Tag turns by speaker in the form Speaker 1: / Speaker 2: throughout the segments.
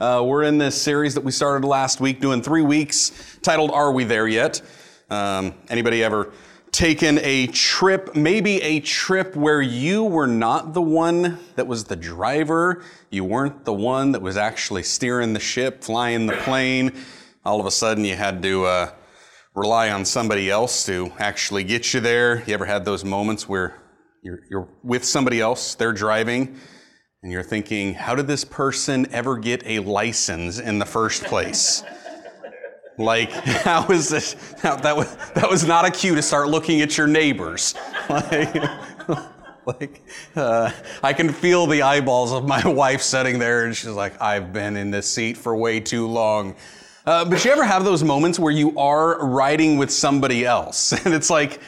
Speaker 1: Uh, we're in this series that we started last week, doing three weeks, titled "Are We There Yet?" Um, anybody ever taken a trip, maybe a trip where you were not the one that was the driver, you weren't the one that was actually steering the ship, flying the plane. All of a sudden, you had to uh, rely on somebody else to actually get you there. You ever had those moments where you're, you're with somebody else, they're driving, and you're thinking, how did this person ever get a license in the first place? like, how is this? How, that, was, that was not a cue to start looking at your neighbors. Like, like uh, I can feel the eyeballs of my wife sitting there, and she's like, I've been in this seat for way too long. Uh, but you ever have those moments where you are riding with somebody else, and it's like,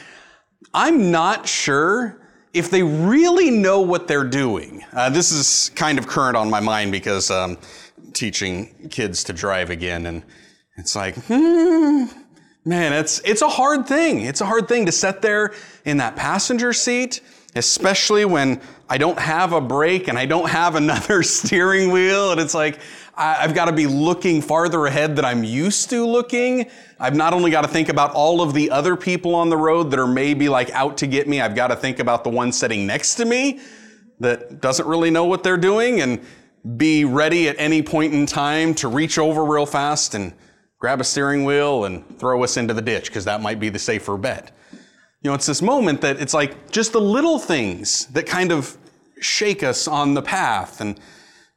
Speaker 1: I'm not sure if they really know what they're doing. Uh, this is kind of current on my mind because um, teaching kids to drive again, and it's like, hmm, man, it's it's a hard thing. It's a hard thing to sit there in that passenger seat, especially when I don't have a brake and I don't have another steering wheel, and it's like I've got to be looking farther ahead than I'm used to looking. I've not only got to think about all of the other people on the road that are maybe like out to get me, I've got to think about the one sitting next to me that doesn't really know what they're doing and be ready at any point in time to reach over real fast and grab a steering wheel and throw us into the ditch because that might be the safer bet. You know, it's this moment that it's like just the little things that kind of shake us on the path and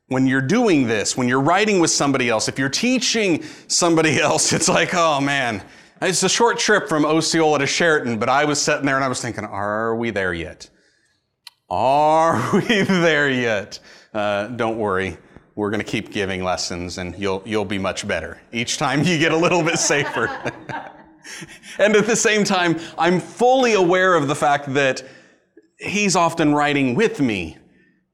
Speaker 1: when you're doing this, when you're writing with somebody else, if you're teaching somebody else, it's like, oh man, it's a short trip from Osceola to Chariton, but I was sitting there and I was thinking, are we there yet? Are we there yet? Uh, don't worry. We're going to keep giving lessons and you'll, you'll be much better. Each time you get a little bit safer. and at the same time, I'm fully aware of the fact that he's often writing with me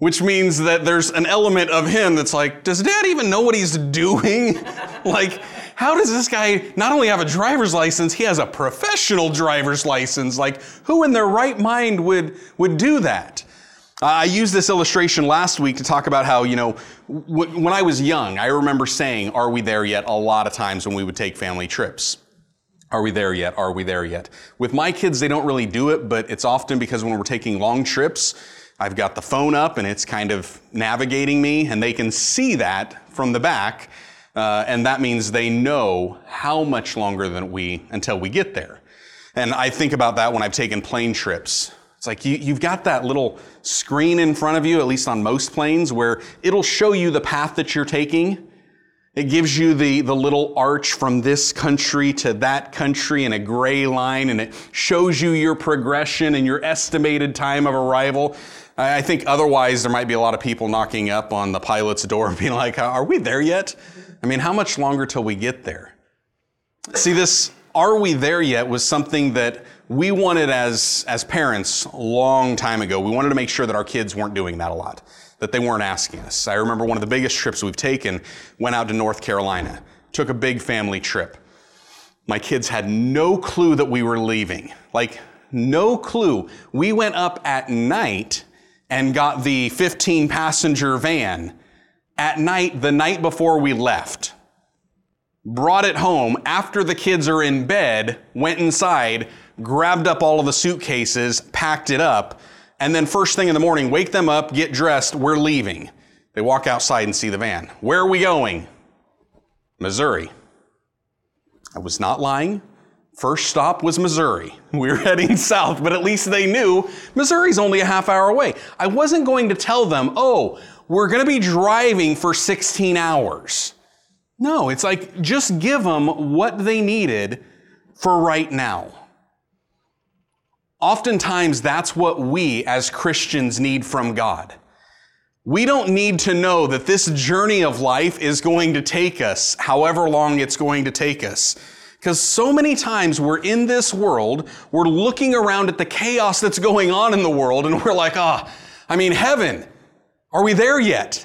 Speaker 1: which means that there's an element of him that's like, does dad even know what he's doing? like, how does this guy not only have a driver's license, he has a professional driver's license? Like, who in their right mind would, would do that? Uh, I used this illustration last week to talk about how, you know, w- when I was young, I remember saying, Are we there yet? a lot of times when we would take family trips. Are we there yet? Are we there yet? With my kids, they don't really do it, but it's often because when we're taking long trips, I've got the phone up and it's kind of navigating me, and they can see that from the back. Uh, and that means they know how much longer than we until we get there. And I think about that when I've taken plane trips. It's like you, you've got that little screen in front of you, at least on most planes, where it'll show you the path that you're taking. It gives you the, the little arch from this country to that country in a gray line, and it shows you your progression and your estimated time of arrival. I think otherwise there might be a lot of people knocking up on the pilot's door being like, Are we there yet? I mean, how much longer till we get there? See, this are we there yet was something that we wanted as, as parents a long time ago. We wanted to make sure that our kids weren't doing that a lot, that they weren't asking us. I remember one of the biggest trips we've taken went out to North Carolina, took a big family trip. My kids had no clue that we were leaving. Like, no clue. We went up at night and got the 15 passenger van at night, the night before we left. Brought it home after the kids are in bed, went inside, grabbed up all of the suitcases, packed it up, and then first thing in the morning, wake them up, get dressed, we're leaving. They walk outside and see the van. Where are we going? Missouri. I was not lying. First stop was Missouri. We were heading south, but at least they knew Missouri's only a half hour away. I wasn't going to tell them, oh, we're going to be driving for 16 hours. No, it's like just give them what they needed for right now. Oftentimes, that's what we as Christians need from God. We don't need to know that this journey of life is going to take us however long it's going to take us. Because so many times we're in this world, we're looking around at the chaos that's going on in the world, and we're like, ah, oh, I mean, heaven, are we there yet?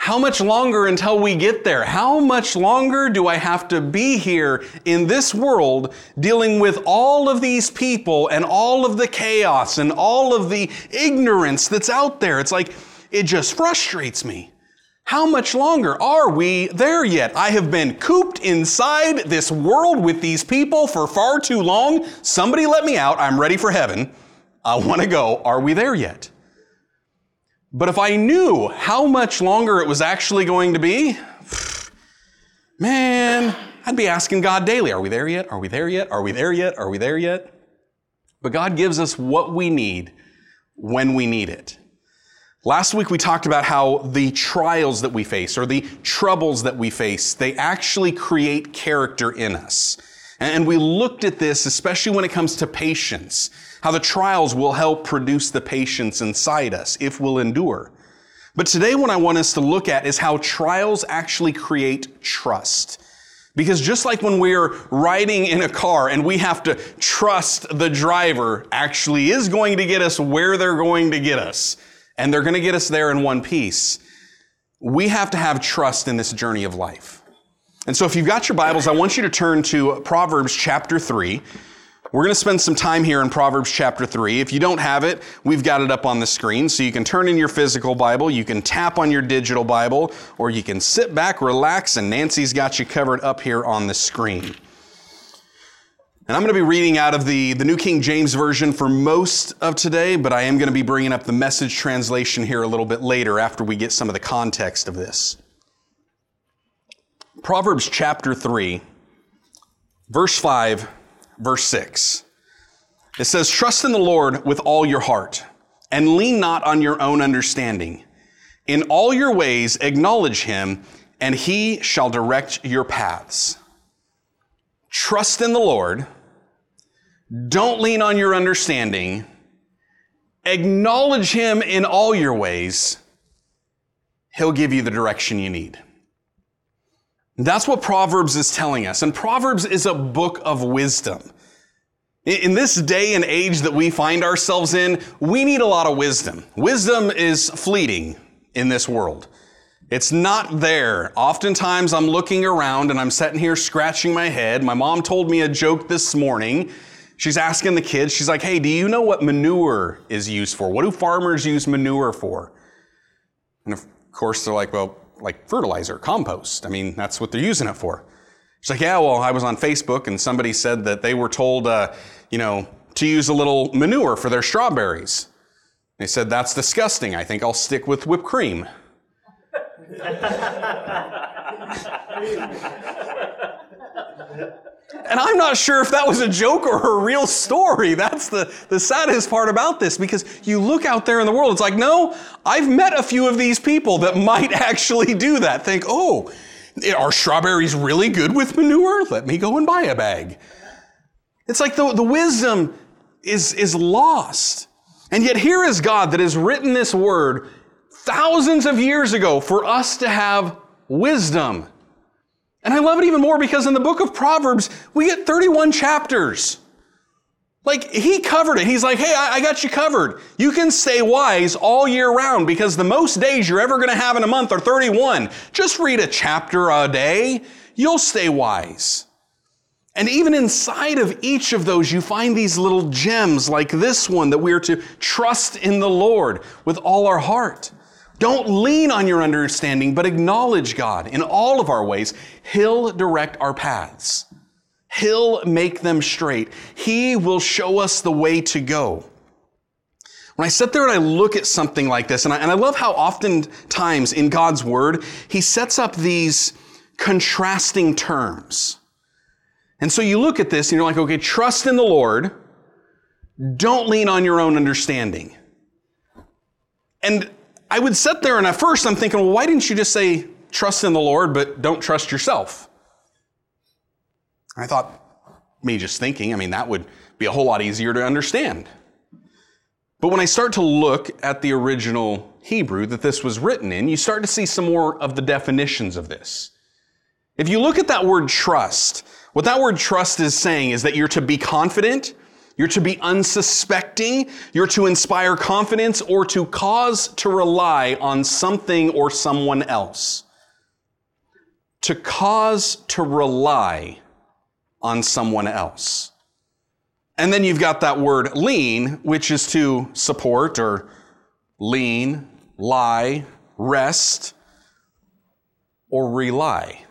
Speaker 1: How much longer until we get there? How much longer do I have to be here in this world dealing with all of these people and all of the chaos and all of the ignorance that's out there? It's like, it just frustrates me. How much longer are we there yet? I have been cooped inside this world with these people for far too long. Somebody let me out. I'm ready for heaven. I want to go. Are we there yet? But if I knew how much longer it was actually going to be, man, I'd be asking God daily, are we there yet? Are we there yet? Are we there yet? Are we there yet? But God gives us what we need when we need it. Last week we talked about how the trials that we face or the troubles that we face, they actually create character in us. And we looked at this, especially when it comes to patience, how the trials will help produce the patience inside us if we'll endure. But today what I want us to look at is how trials actually create trust. Because just like when we're riding in a car and we have to trust the driver actually is going to get us where they're going to get us, and they're going to get us there in one piece. We have to have trust in this journey of life. And so if you've got your Bibles, I want you to turn to Proverbs chapter 3. We're going to spend some time here in Proverbs chapter 3. If you don't have it, we've got it up on the screen. So you can turn in your physical Bible, you can tap on your digital Bible, or you can sit back, relax, and Nancy's got you covered up here on the screen. And I'm going to be reading out of the, the New King James Version for most of today, but I am going to be bringing up the message translation here a little bit later after we get some of the context of this. Proverbs chapter 3, verse 5, verse 6. It says, Trust in the Lord with all your heart, and lean not on your own understanding. In all your ways acknowledge him, and he shall direct your paths. Trust in the Lord don't lean on your understanding. Acknowledge Him in all your ways. He'll give you the direction you need. That's what Proverbs is telling us. And Proverbs is a book of wisdom. In this day and age that we find ourselves in, we need a lot of wisdom. Wisdom is fleeting in this world. It's not there. Oftentimes I'm looking around and I'm sitting here scratching my head. My mom told me a joke this morning She's asking the kids, she's like, hey, do you know what manure is used for? What do farmers use manure for? And of course, they're like, well, like fertilizer, compost. I mean, that's what they're using it for. She's like, yeah, well, I was on Facebook and somebody said that they were told, uh, you know, to use a little manure for their strawberries. They said, that's disgusting. I think I'll stick with whipped cream. And I'm not sure if that was a joke or a real story. That's the, the saddest part about this because you look out there in the world, it's like, no, I've met a few of these people that might actually do that. Think, oh, are strawberries really good with manure? Let me go and buy a bag. It's like the, the wisdom is, is lost. And yet here is God that has written this word thousands of years ago for us to have wisdom. And I love it even more because in the book of Proverbs, we get 31 chapters. Like, he covered it. He's like, hey, I, got you covered. You can stay wise all year round because the most days you're ever going to have in a month are 31. Just read a chapter a day. You'll stay wise. And even inside of each of those, you find these little gems like this one that we are to trust in the Lord with all our heart. Don't lean on your understanding, but acknowledge God in all of our ways. He'll direct our paths. He'll make them straight. He will show us the way to go. When I sit there and I look at something like this, and I, and I love how oftentimes in God's Word, He sets up these contrasting terms. And so you look at this and you're like, okay, trust in the Lord. Don't lean on your own understanding. And I would sit there and at first I'm thinking, well, why didn't you just say trust in the Lord, but don't trust yourself? I thought, me just thinking, I mean, that would be a whole lot easier to understand. But when I start to look at the original Hebrew that this was written in, you start to see some more of the definitions of this. If you look at that word trust, what that word trust is saying is that you're to be confident, you're to be unsuspecting. You're to inspire confidence or to cause to rely on something or someone else. To cause to rely on someone else. And then you've got that word lean, which is to support or lean, lie, rest, or rely?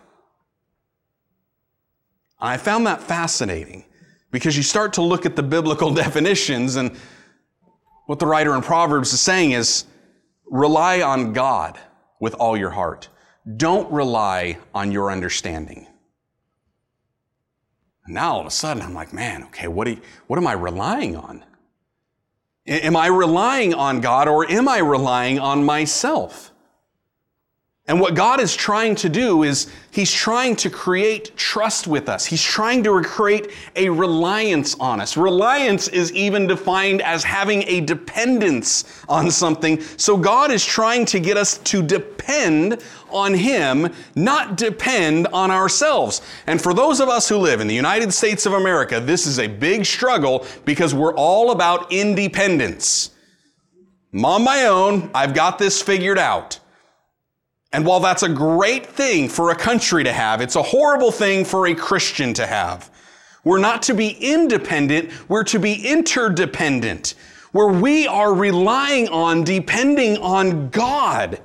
Speaker 1: I found that fascinating because you start to look at the biblical definitions and what the writer in Proverbs is saying is rely on God with all your heart. Don't rely on your understanding. Now all of a sudden I'm like, man, okay, what, you, what am I relying on? Am I relying on God or am I relying on myself? And what God is trying to do is He's trying to create trust with us. He's trying to create a reliance on us. Reliance is even defined as having a dependence on something. So God is trying to get us to depend on Him, not depend on ourselves. And for those of us who live in the United States of America, this is a big struggle because we're all about independence. I'm on my own. I've got this figured out. And while that's a great thing for a country to have, it's a horrible thing for a Christian to have. We're not to be independent, we're to be interdependent, where we are relying on, depending on God.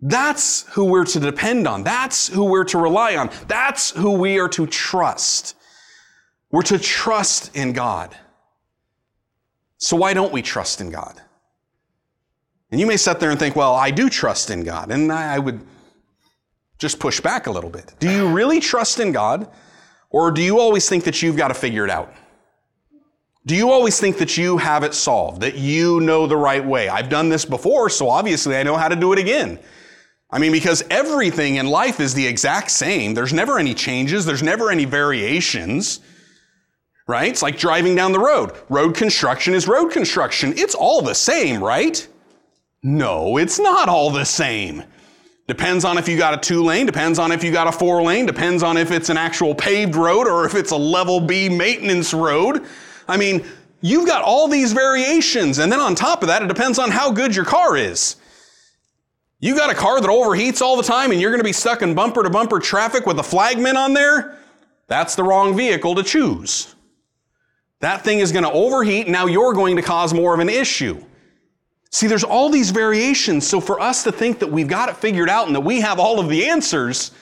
Speaker 1: That's who we're to depend on. That's who we're to rely on. That's who we are to trust. We're to trust in God. So why don't we trust in God? And you may sit there and think, well, I do trust in God. And I would just push back a little bit. Do you really trust in God? Or do you always think that you've got to figure it out? Do you always think that you have it solved, that you know the right way? I've done this before, so obviously I know how to do it again. I mean, because everything in life is the exact same. There's never any changes, there's never any variations, right? It's like driving down the road. Road construction is road construction. It's all the same, right? No, it's not all the same. Depends on if you got a two lane, depends on if you got a four lane, depends on if it's an actual paved road or if it's a level B maintenance road. I mean, you've got all these variations. And then on top of that, it depends on how good your car is. You got a car that overheats all the time and you're going to be stuck in bumper to bumper traffic with a flagman on there? That's the wrong vehicle to choose. That thing is going to overheat. Now you're going to cause more of an issue. See, there's all these variations. So for us to think that we've got it figured out and that we have all of the answers,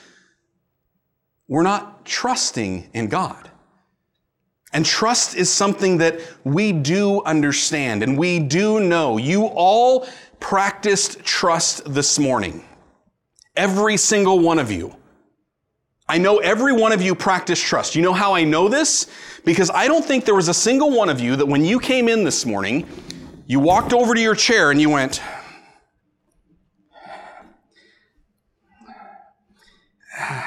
Speaker 1: we're not trusting in God. And trust is something that we do understand and we do know. You all practiced trust this morning. Every single one of you. I know every one of you practiced trust. You know how I know this? Because I don't think there was a single one of you that when you came in this morning, you walked over to your chair and you went,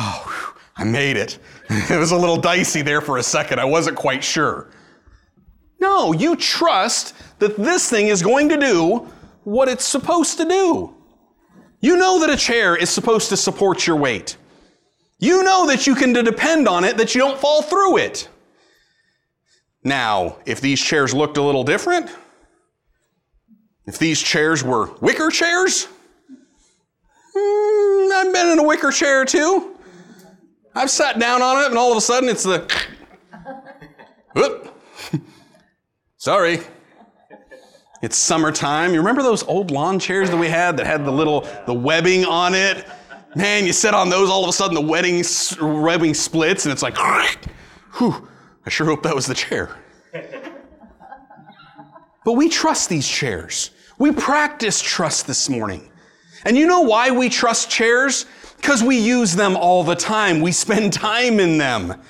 Speaker 1: Oh, I made it. It was a little dicey there for a second. I wasn't quite sure. No, you trust that this thing is going to do what it's supposed to do. You know that a chair is supposed to support your weight. You know that you can depend on it, that you don't fall through it. Now, if these chairs looked a little different, if these chairs were wicker chairs, mm, I've been in a wicker chair too. I've sat down on it and all of a sudden it's the. Sorry. It's summertime. You remember those old lawn chairs that we had that had the little the webbing on it? Man, you sit on those, all of a sudden the wedding, webbing splits, and it's like, whew, I sure hope that was the chair. but we trust these chairs. We practice trust this morning. And you know why we trust chairs? Because we use them all the time. We spend time in them.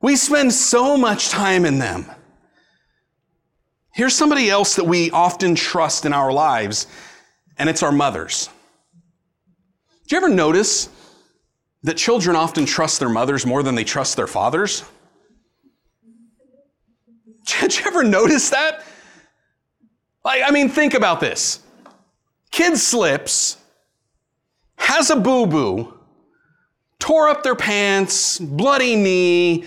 Speaker 1: We spend so much time in them. Here's somebody else that we often trust in our lives, and it's our mothers. Do you ever notice that children often trust their mothers more than they trust their fathers? Did you ever notice that? Like, I mean, think about this. Kid slips, has a boo boo, tore up their pants, bloody knee,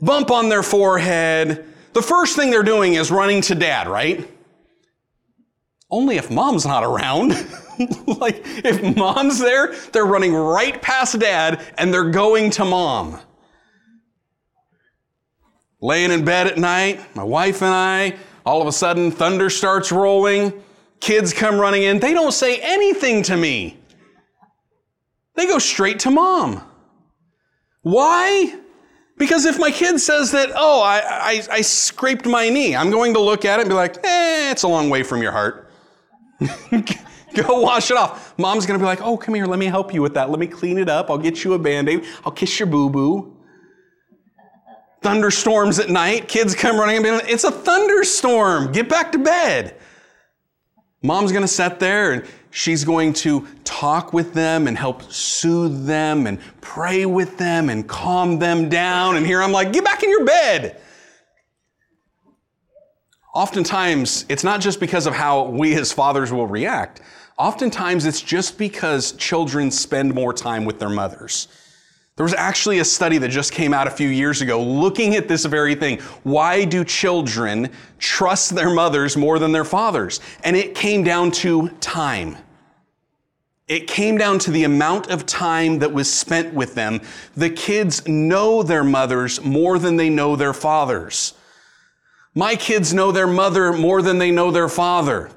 Speaker 1: bump on their forehead. The first thing they're doing is running to dad, right? Only if mom's not around. like, if mom's there, they're running right past dad and they're going to mom. Laying in bed at night, my wife and I, All of a sudden, thunder starts rolling. Kids come running in. They don't say anything to me. They go straight to mom. Why? Because if my kid says that, oh, I, I, I, scraped my knee, I'm going to look at it and be like, eh, it's a long way from your heart. Go wash it off. Mom's to be like, oh, come here, let me help you with that. Let me clean it up. I'll get you a band aid. I'll kiss your boo boo. Thunderstorms at night. Kids come running and like, it's a thunderstorm. Get back to bed. Mom's to sit there and she's going to talk with them and help soothe them and pray with them and calm them down. And here I'm like, get back in your bed. Oftentimes, it's not just because of how we as fathers will react. Oftentimes, it's just because children spend more time with their mothers. There was actually a study that just came out a few years ago looking at this very thing. Why do children trust their mothers more than their fathers? And it came down to time. It came down to the amount of time that was spent with them. The kids know their mothers more than they know their fathers. My kids know their mother more than they know their father.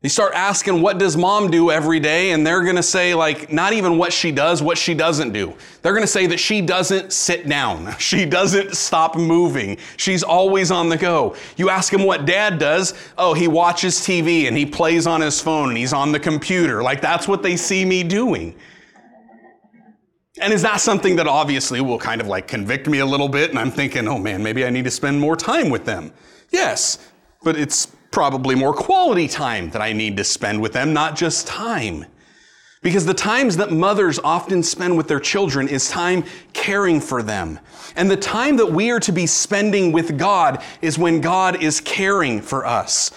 Speaker 1: You start asking, what does mom do every day? And they're going to say, like, not even what she does, what she doesn't do. They're going to say that she doesn't sit down. She doesn't stop moving. She's always on the go. You ask him what dad does. Oh, he watches TV and he plays on his phone and he's on the computer. Like, that's what they see me doing. And is that something that obviously will kind of like convict me a little bit? And I'm thinking, oh man, maybe I need to spend more time with them. Yes, but it's probably more quality time that I need to spend with them, not just time. Because the times that mothers often spend with their children is time caring for them. And the time that we are to be spending with God is when God is caring for us.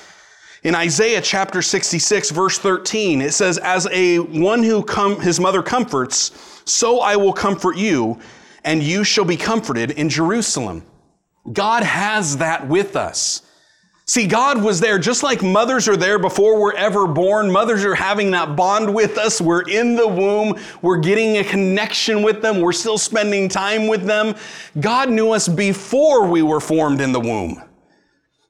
Speaker 1: In Isaiah chapter 66 verse 13, it says, as a one who com- his mother comforts, so I will comfort you, and you shall be comforted in Jerusalem. God has that with us. See, God was there just like mothers are there before we're ever born. Mothers are having that bond with us. We're in the womb. We're getting a connection with them. We're still spending time with them. God knew us before we were formed in the womb.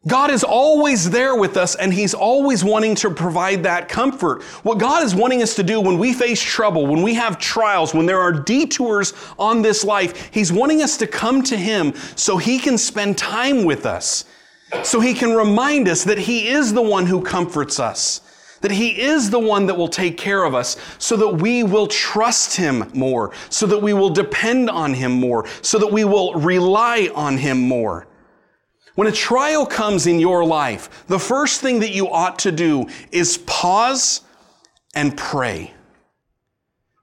Speaker 1: God is always there with us and He's always wanting to provide that comfort. What God is wanting us to do when we face trouble, when we have trials, when there are detours on this life, He's wanting us to come to Him so He can spend time with us so he can remind us that he is the one who comforts us, that he is the one that will take care of us, so that we will trust him more, so that we will depend on him more, so that we will rely on him more. When a trial comes in your life, the first thing that you ought to do is pause and pray.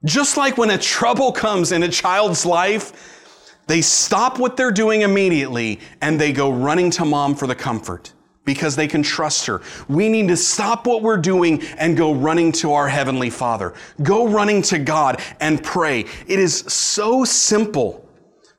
Speaker 1: Just like when a trouble comes in a child's life, they stop what they're doing immediately and they go running to mom for the comfort because they can trust her. We need to stop what we're doing and go running to our Heavenly Father. Go running to God and pray. It is so simple,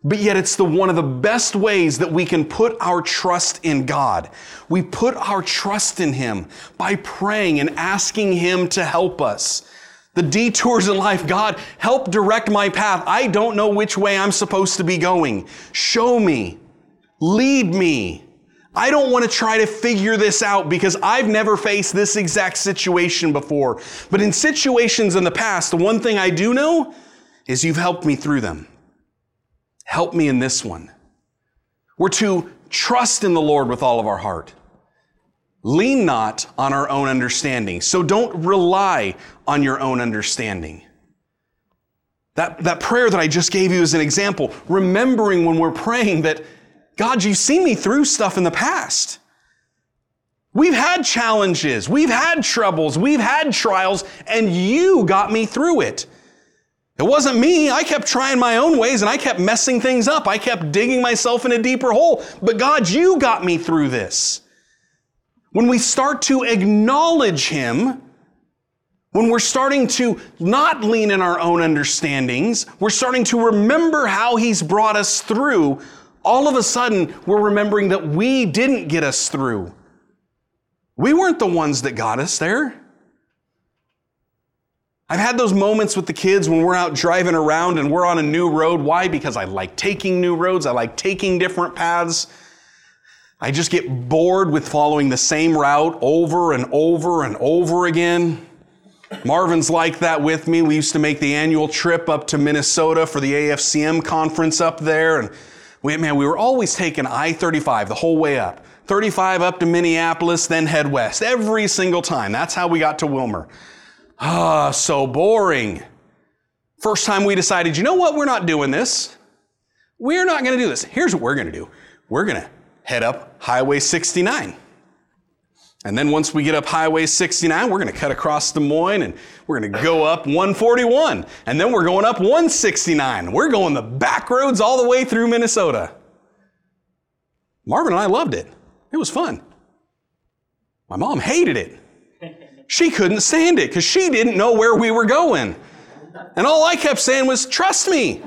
Speaker 1: but yet it's the one of the best ways that we can put our trust in God. We put our trust in Him by praying and asking Him to help us the detours in life. God, help direct my path. I don't know which way I'm supposed to be going. Show me. Lead me. I don't want to try to figure this out because I've never faced this exact situation before. But in situations in the past, the one thing I do know is you've helped me through them. Help me in this one. We're to trust in the Lord with all of our heart. Lean not on our own understanding. So don't rely on your own understanding. That, that prayer that I just gave you is an example, remembering when we're praying that, God, you've seen me through stuff in the past. We've had challenges, we've had troubles, we've had trials, and you got me through it. It wasn't me. I kept trying my own ways and I kept messing things up. I kept digging myself in a deeper hole. But God, you got me through this. When we start to acknowledge Him, when we're starting to not lean in our own understandings, we're starting to remember how He's brought us through, all of a sudden we're remembering that we didn't get us through. We weren't the ones that got us there. I've had those moments with the kids when we're out driving around and we're on a new road. Why? Because I like taking new roads. I like taking different paths. I just get bored with following the same route over and over and over again. Marvin's like that with me. We used to make the annual trip up to Minnesota for the AFCM conference up there. And we, man, we were always taking I 35 the whole way up. 35 up to Minneapolis, then head west every single time. That's how we got to Willmar. Ah, so boring. First time we decided, you know what, we're not doing this. We're not going to do this. Here's what we're going to do we're going to head up Highway 69. And then once we get up Highway 69, we're going to cut across Des Moines and we're going to go up 141. And then we're going up 169. We're going the back roads all the way through Minnesota. Marvin and I loved it. It was fun. My mom hated it. She couldn't stand it because she didn't know where we were going. And all I kept saying was, trust me.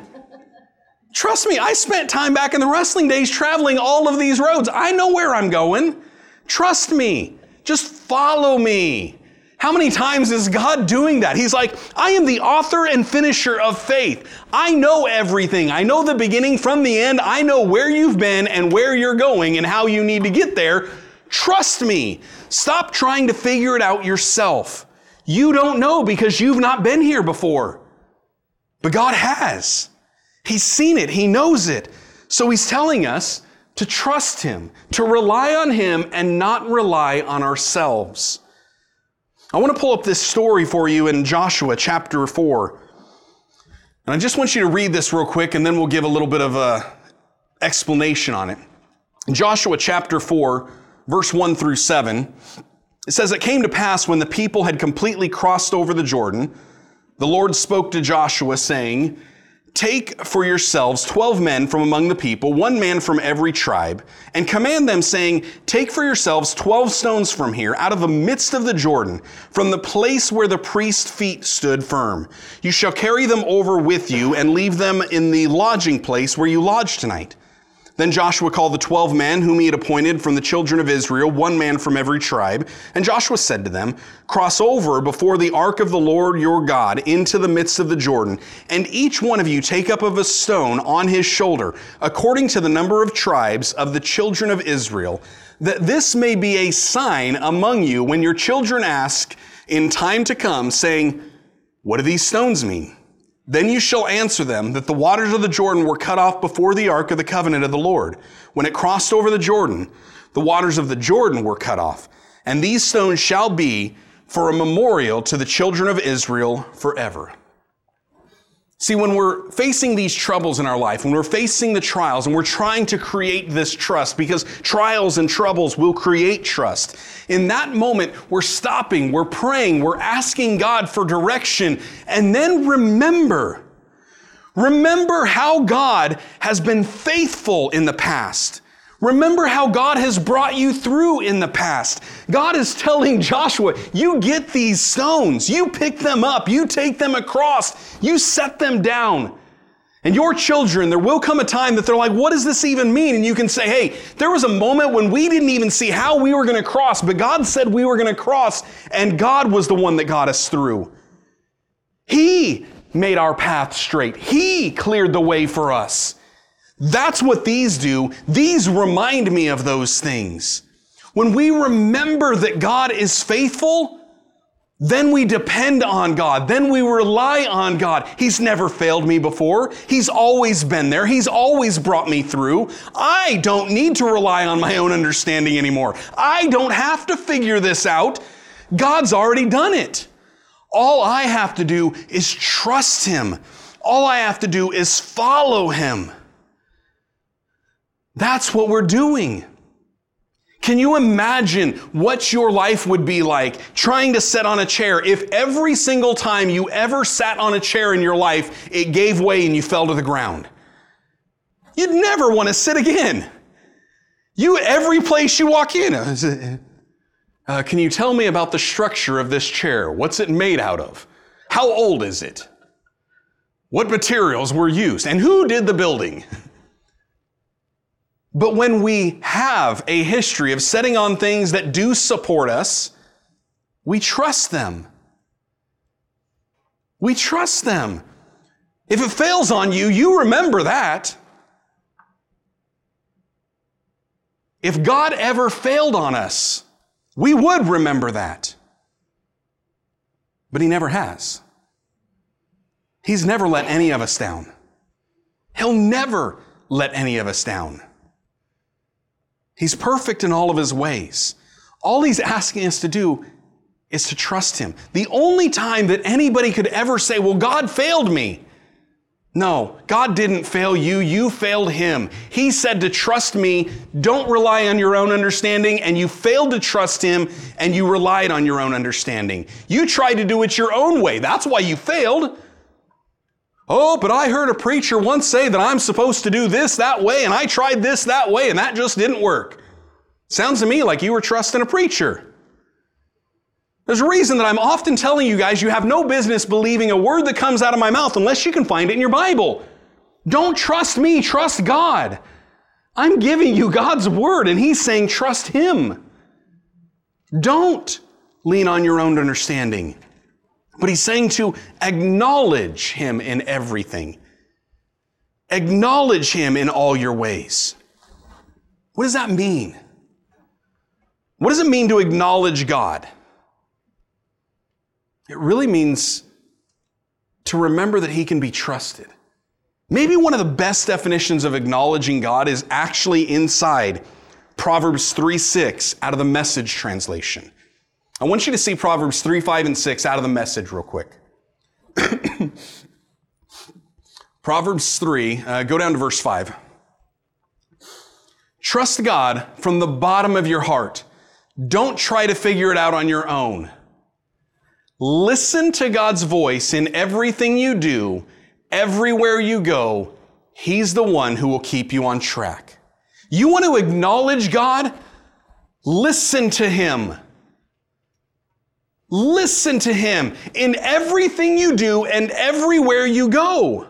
Speaker 1: Trust me, I spent time back in the wrestling days traveling all of these roads. I know where I'm going. Trust me. Just follow me. How many times is God doing that? He's like, I am the author and finisher of faith. I know everything. I know the beginning from the end. I know where you've been and where you're going and how you need to get there. Trust me. Stop trying to figure it out yourself. You don't know because you've not been here before. But God has. He's seen it. He knows it. So He's telling us to trust Him, to rely on Him and not rely on ourselves. I want to pull up this story for you in Joshua chapter 4. And I just want you to read this real quick and then we'll give a little bit of a explanation on it. Joshua chapter 4, verse 1 through 7, it says, It came to pass when the people had completely crossed over the Jordan, the Lord spoke to Joshua, saying, Take for yourselves twelve men from among the people, one man from every tribe, and command them, saying, Take for yourselves twelve stones from here, out of the midst of the Jordan, from the place where the priest's feet stood firm. You shall carry them over with you and leave them in the lodging place where you lodge tonight. Then Joshua called the twelve men whom he had appointed from the children of Israel, one man from every tribe. And Joshua said to them, Cross over before the ark of the Lord your God into the midst of the Jordan, and each one of you take up of a stone on his shoulder, according to the number of tribes of the children of Israel, that this may be a sign among you when your children ask in time to come, saying, What do these stones mean? Then you shall answer them that the waters of the Jordan were cut off before the ark of the covenant of the Lord. When it crossed over the Jordan, the waters of the Jordan were cut off. And these stones shall be for a memorial to the children of Israel forever. See, when we're facing these troubles in our life, when we're facing the trials and we're trying to create this trust, because trials and troubles will create trust, in that moment, we're stopping, we're praying, we're asking God for direction, and then remember, remember how God has been faithful in the past. Remember how God has brought you through in the past. God is telling Joshua, you get these stones, you pick them up, you take them across, you set them down. And your children, there will come a time that they're like, what does this even mean? And you can say, hey, there was a moment when we didn't even see how we were going to cross, but God said we were going to cross, and God was the one that got us through. He made our path straight. He cleared the way for us. That's what these do. These remind me of those things. When we remember that God is faithful, then we depend on God. Then we rely on God. He's never failed me before. He's always been there. He's always brought me through. I don't need to rely on my own understanding anymore. I don't have to figure this out. God's already done it. All I have to do is trust Him. All I have to do is follow Him. That's what we're doing. Can you imagine what your life would be like trying to sit on a chair if every single time you ever sat on a chair in your life, it gave way and you fell to the ground? You'd never want to sit again. You, every place you walk in, uh, uh, can you tell me about the structure of this chair? What's it made out of? How old is it? What materials were used? And who did the building? But when we have a history of setting on things that do support us, we trust them. We trust them. If it fails on you, you remember that. If God ever failed on us, we would remember that. But He never has. He's never let any of us down. He'll never let any of us down. He's perfect in all of His ways. All He's asking us to do is to trust Him. The only time that anybody could ever say, Well, God failed me, no, God didn't fail you, you failed Him. He said to trust me, don't rely on your own understanding, and you failed to trust Him and you relied on your own understanding. You tried to do it your own way. That's why you failed. Oh, but I heard a preacher once say that I'm supposed to do this that way, and I tried this that way, and that just didn't work. Sounds to me like you were trusting a preacher. There's a reason that I'm often telling you guys you have no business believing a word that comes out of my mouth unless you can find it in your Bible. Don't trust me, trust God. I'm giving you God's word and He's saying trust Him. Don't lean on your own understanding. But He's saying to acknowledge Him in everything. Acknowledge Him in all your ways. What does that mean? What does it mean to acknowledge God? It really means to remember that He can be trusted. Maybe one of the best definitions of acknowledging God is actually inside Proverbs 3 6 out of the message translation. I want you to see Proverbs 3 5 and 6 out of the message real quick. Proverbs 3, uh, go down to verse 5. Trust God from the bottom of your heart. Don't try to figure it out on your own. Listen to God's voice in everything you do, everywhere you go. He's the one who will keep you on track. You want to acknowledge God? Listen to Him. Listen to Him in everything you do and everywhere you go.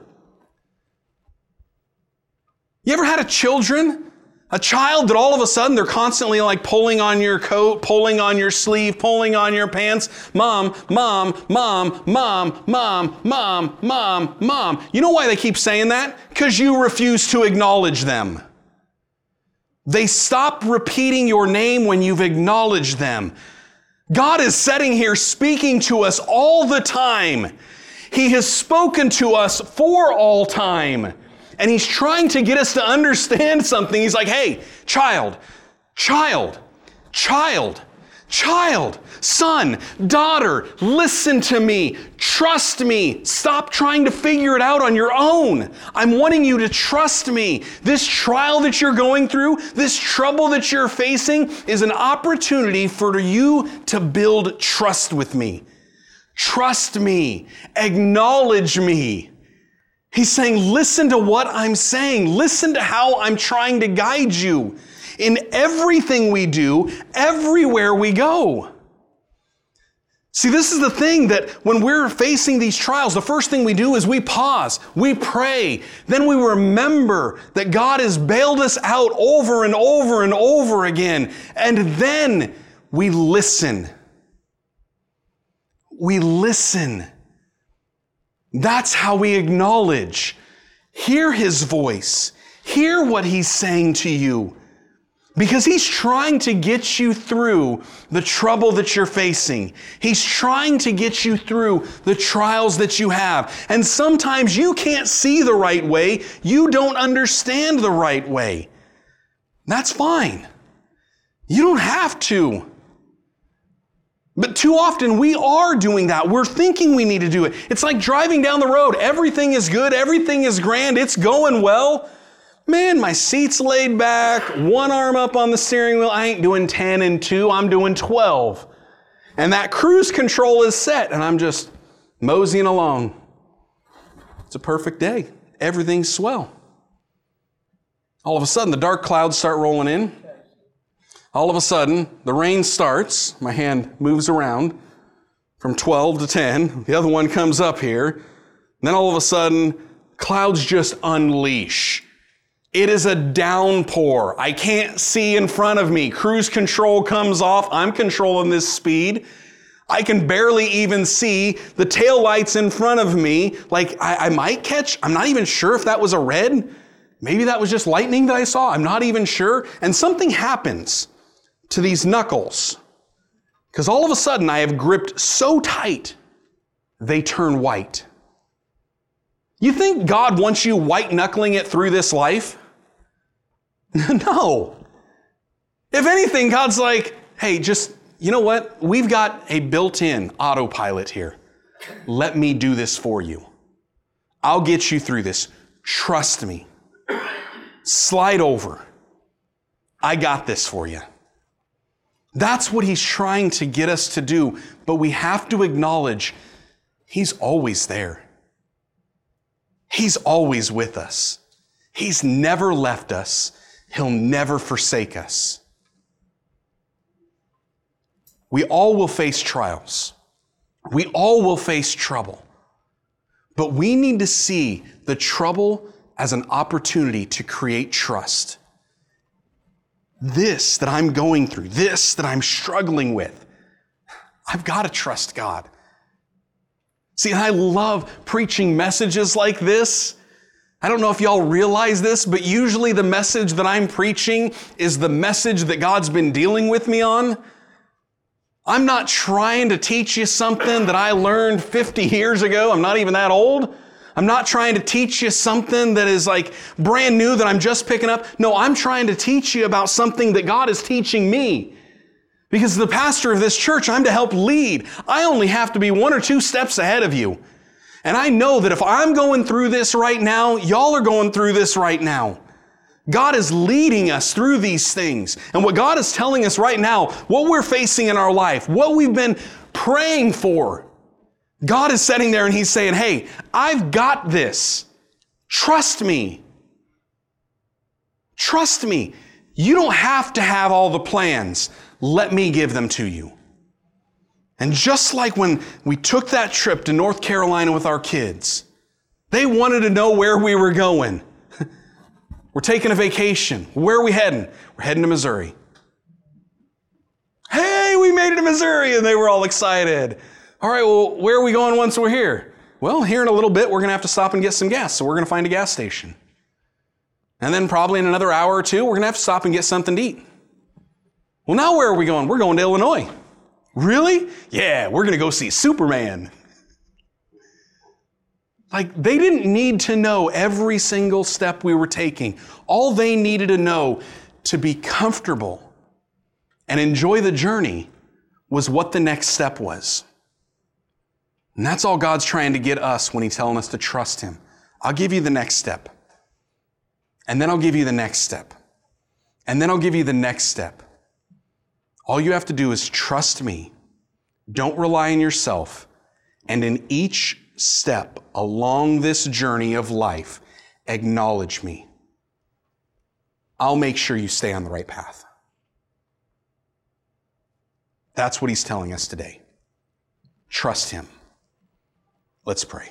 Speaker 1: You ever had a children a child that all of a sudden they're constantly like pulling on your coat, pulling on your sleeve, pulling on your pants. Mom, mom, mom, mom, mom, mom, mom, mom. You know why they keep saying that? Because you refuse to acknowledge them. They stop repeating your name when you've acknowledged them. God is sitting here speaking to us all the time. He has spoken to us for all time. And he's trying to get us to understand something. He's like, hey, child, child, child, child, son, daughter, listen to me. Trust me. Stop trying to figure it out on your own. I'm wanting you to trust me. This trial that you're going through, this trouble that you're facing is an opportunity for you to build trust with me. Trust me. Acknowledge me. He's saying, listen to what I'm saying. Listen to how I'm trying to guide you in everything we do, everywhere we go. See, this is the thing that when we're facing these trials, the first thing we do is we pause, we pray, then we remember that God has bailed us out over and over and over again, and then we listen. We listen. That's how we acknowledge. Hear his voice. Hear what he's saying to you. Because he's trying to get you through the trouble that you're facing. He's trying to get you through the trials that you have. And sometimes you can't see the right way. You don't understand the right way. That's fine. You don't have to. But too often we are doing that. We're thinking we need to do it. It's like driving down the road. Everything is good, everything is grand, it's going well. Man, my seat's laid back, one arm up on the steering wheel. I ain't doing 10 and 2, I'm doing 12. And that cruise control is set, and I'm just moseying along. It's a perfect day. Everything's swell. All of a sudden, the dark clouds start rolling in all of a sudden, the rain starts. My hand moves around from 12 to 10. The other one comes up here. And then all of a sudden, clouds just unleash. It is a downpour. I can't see in front of me. Cruise control comes off. I'm controlling this speed. I can barely even see the tail lights in front of me. Like I, I might catch, I'm not even sure if that was a red. Maybe that was just lightning that I saw. I'm not even sure. And something happens to these knuckles. Because all of a sudden I have gripped so tight, they turn white. You think God wants you white knuckling it through this life? no. If anything, God's like, hey, just, you know what? We've got a built in autopilot here. Let me do this for you. I'll get you through this. Trust me. Slide over. I got this for you. That's what he's trying to get us to do, but we have to acknowledge he's always there. He's always with us. He's never left us. He'll never forsake us. We all will face trials. We all will face trouble. But we need to see the trouble as an opportunity to create trust. This that I'm going through, this that I'm struggling with, I've got to trust God. See, I love preaching messages like this. I don't know if y'all realize this, but usually the message that I'm preaching is the message that God's been dealing with me on. I'm not trying to teach you something that I learned 50 years ago. I'm not even that old. I'm not trying to teach you something that is like brand new that I'm just picking up. No, I'm trying to teach you about something that God is teaching me. Because the pastor of this church, I'm to help lead. I only have to be one or two steps ahead of you. And I know that if I'm going through this right now, y'all are going through this right now. God is leading us through these things. And what God is telling us right now, what we're facing in our life, what we've been praying for, God is sitting there and He's saying, Hey, I've got this. Trust me. Trust me. You don't have to have all the plans. Let me give them to you. And just like when we took that trip to North Carolina with our kids, they wanted to know where we were going. We're taking a vacation. Where are we heading? We're heading to Missouri. Hey, we made it to Missouri, and they were all excited. All right, well, where are we going once we're here? Well, here in a little bit, we're going to have to stop and get some gas, so we're going to find a gas station. And then, probably in another hour or two, we're going to have to stop and get something to eat. Well, now where are we going? We're going to Illinois. Really? Yeah, we're going to go see Superman. Like, they didn't need to know every single step we were taking. All they needed to know to be comfortable and enjoy the journey was what the next step was. And that's all God's trying to get us when He's telling us to trust Him. I'll give you the next step. And then I'll give you the next step. And then I'll give you the next step. All you have to do is trust me. Don't rely on yourself. And in each step along this journey of life, acknowledge me. I'll make sure you stay on the right path. That's what he's telling us today. Trust him. Let's pray.